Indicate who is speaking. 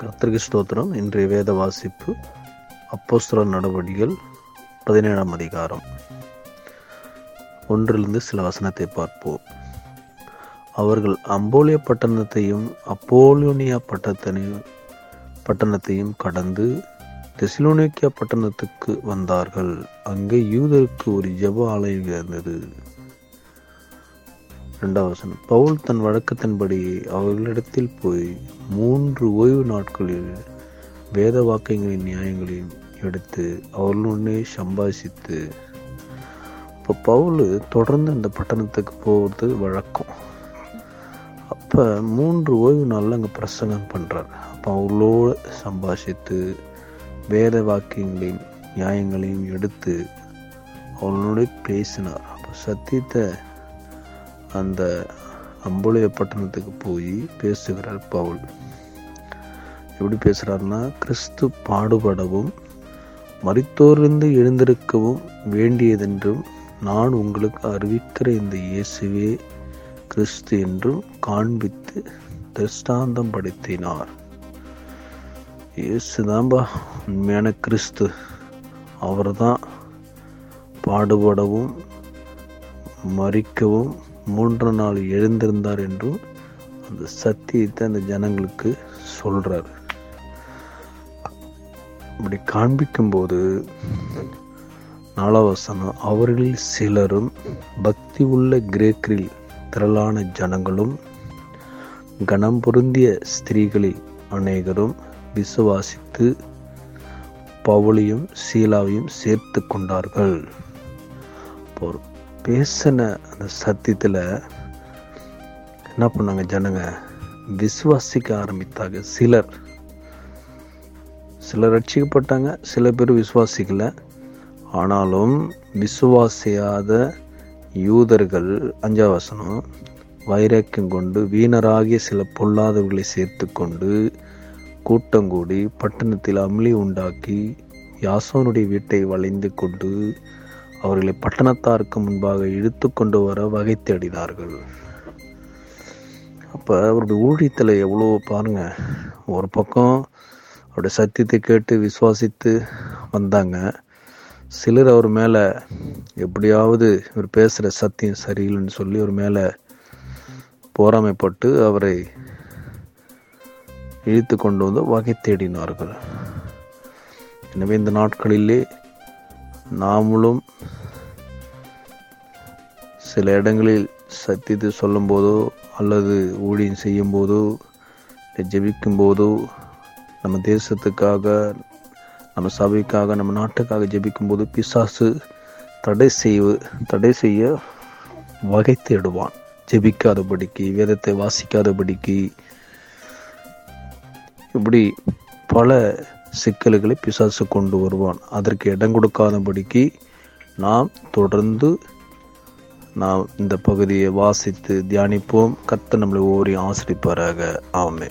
Speaker 1: கர்த்தருக்கு ஸ்தோத்திரம். இன்றைய வேத வாசிப்பு அப்போஸ்தலர் நடவடிக்கைகள் பதினேழாம் அதிகாரம். ஒன்றிலிருந்து சில வசனத்தை பார்ப்போம். அவர்கள் அம்போலிய பட்டணத்தையும் அப்போலியோனியா பட்டத்தனையும் பட்டணத்தையும் கடந்து தெசிலோனிக்கியா பட்டணத்துக்கு வந்தார்கள். அங்கே யூதருக்கு ஒரு ஜப ஆலயம் இருந்தது. ரெண்டாவது வசனம். பவுல் தன் வழக்கத்தின்படி அவர்களிடத்தில் போய் மூன்று ஓய்வு நாட்களில் வேத வாக்கியங்களின் நியாயங்களையும் எடுத்து அவர்களுடனே சம்பாஷித்து இப்போ பவுல் தொடர்ந்து அந்த பட்டணத்துக்கு போகிறது வழக்கம். அப்போ மூன்று ஓய்வு நாளில் அங்கே பிரசங்கம் பண்ணுறார் அப்போ அவர்களோடு சம்பாஷித்து வேத வாக்கியங்களையும் நியாயங்களையும் எடுத்து அவர்களோட பேசினார். அப்போ சத்தியத்தை அந்த அம்புலைய பட்டணத்துக்கு போய் பேசுகிறார் பவுல். எப்படி பேசுகிறாருன்னா கிறிஸ்து பாடுபடவும் மறித்தோரிலிருந்து எழுந்திருக்கவும் வேண்டியதென்றும் நான் உங்களுக்கு அறிவிக்கிற இந்த இயேசுவே கிறிஸ்து என்றும் காண்பித்து திருஷ்டாந்தம் படுத்தினார். இயேசுதான்பா உண்மையான கிறிஸ்து. அவர் தான் பாடுபடவும் மறிக்கவும் மூன்று நாள் எழுந்திருந்தார் என்றும் அந்த சத்தியத்தை அந்த ஜனங்களுக்கு சொல்றார். இப்படி காண்பிக்கும்போது நாலாவசனம் அவர்களில் சிலரும் பக்தி உள்ள கிரேக்கரில் திரளான ஜனங்களும் கனம் பொருந்திய ஸ்திரீகளில் அநேகரும் விசுவாசித்து பவுளையும் சீலாவையும் சேர்த்து கொண்டார்கள். பேசின அந்த சத்தியத்தில் என்ன பண்ணாங்க ஜனங்க? விசுவாசிக்க ஆரம்பித்தாங்க. சிலர். சிலர் ரட்சிக்கப்பட்டாங்க சில பேர் விசுவாசிக்கல. ஆனாலும் விசுவாசியாத யூதர்கள் அஞ்சாவசனம் வைராக்கியம் கொண்டு வீணராகிய சில பொல்லாதவர்களை சேர்த்து கொண்டு கூட்டம் கூடி பட்டணத்தில் அமளி உண்டாக்கி யாசோனுடைய வீட்டை வளைந்து கொண்டு அவர்களை பட்டணத்தாருக்கு முன்பாக இழுத்து கொண்டு வர வகை தேடினார்கள் அப்போ அவருடைய ஊழியத்தில் எவ்வளோ பாருங்க ஒரு பக்கம் அவருடைய சத்தியத்தை கேட்டு விசுவாசித்து வந்தாங்க. சிலர் அவர் மேலே எப்படியாவது இவர் பேசுகிற சத்தியம் சரியில்லைன்னு சொல்லி அவர் மேலே போராமைப்பட்டு அவரை இழுத்து கொண்டு வந்து வகை தேடினார்கள். எனவே இந்த நாட்களிலே நாமளும் சில இடங்களில் சத்தியத்தை சொல்லும்போதோ அல்லது ஊழியம் செய்யும் போதோ ஜெபிக்கும் போதோ நம்ம தேசத்துக்காக நம்ம சபைக்காக நம்ம நாட்டுக்காக ஜெபிக்கும் போது பிசாசு தடை செய்வ தடை செய்ய வகை தேடுவான். ஜெபிக்காதபடிக்கு வேதத்தை வாசிக்காதபடிக்கு. இப்படி பல சிக்கல்களை பிசாசு கொண்டு வருவான். அதற்கு இடம் கொடுக்காதபடிக்கு நாம் தொடர்ந்து நாம் இந்த பகுதியை வாசித்து தியானிப்போம். கத்த நம்மளை ஓரி ஆசிரிப்பாராக. ஆமே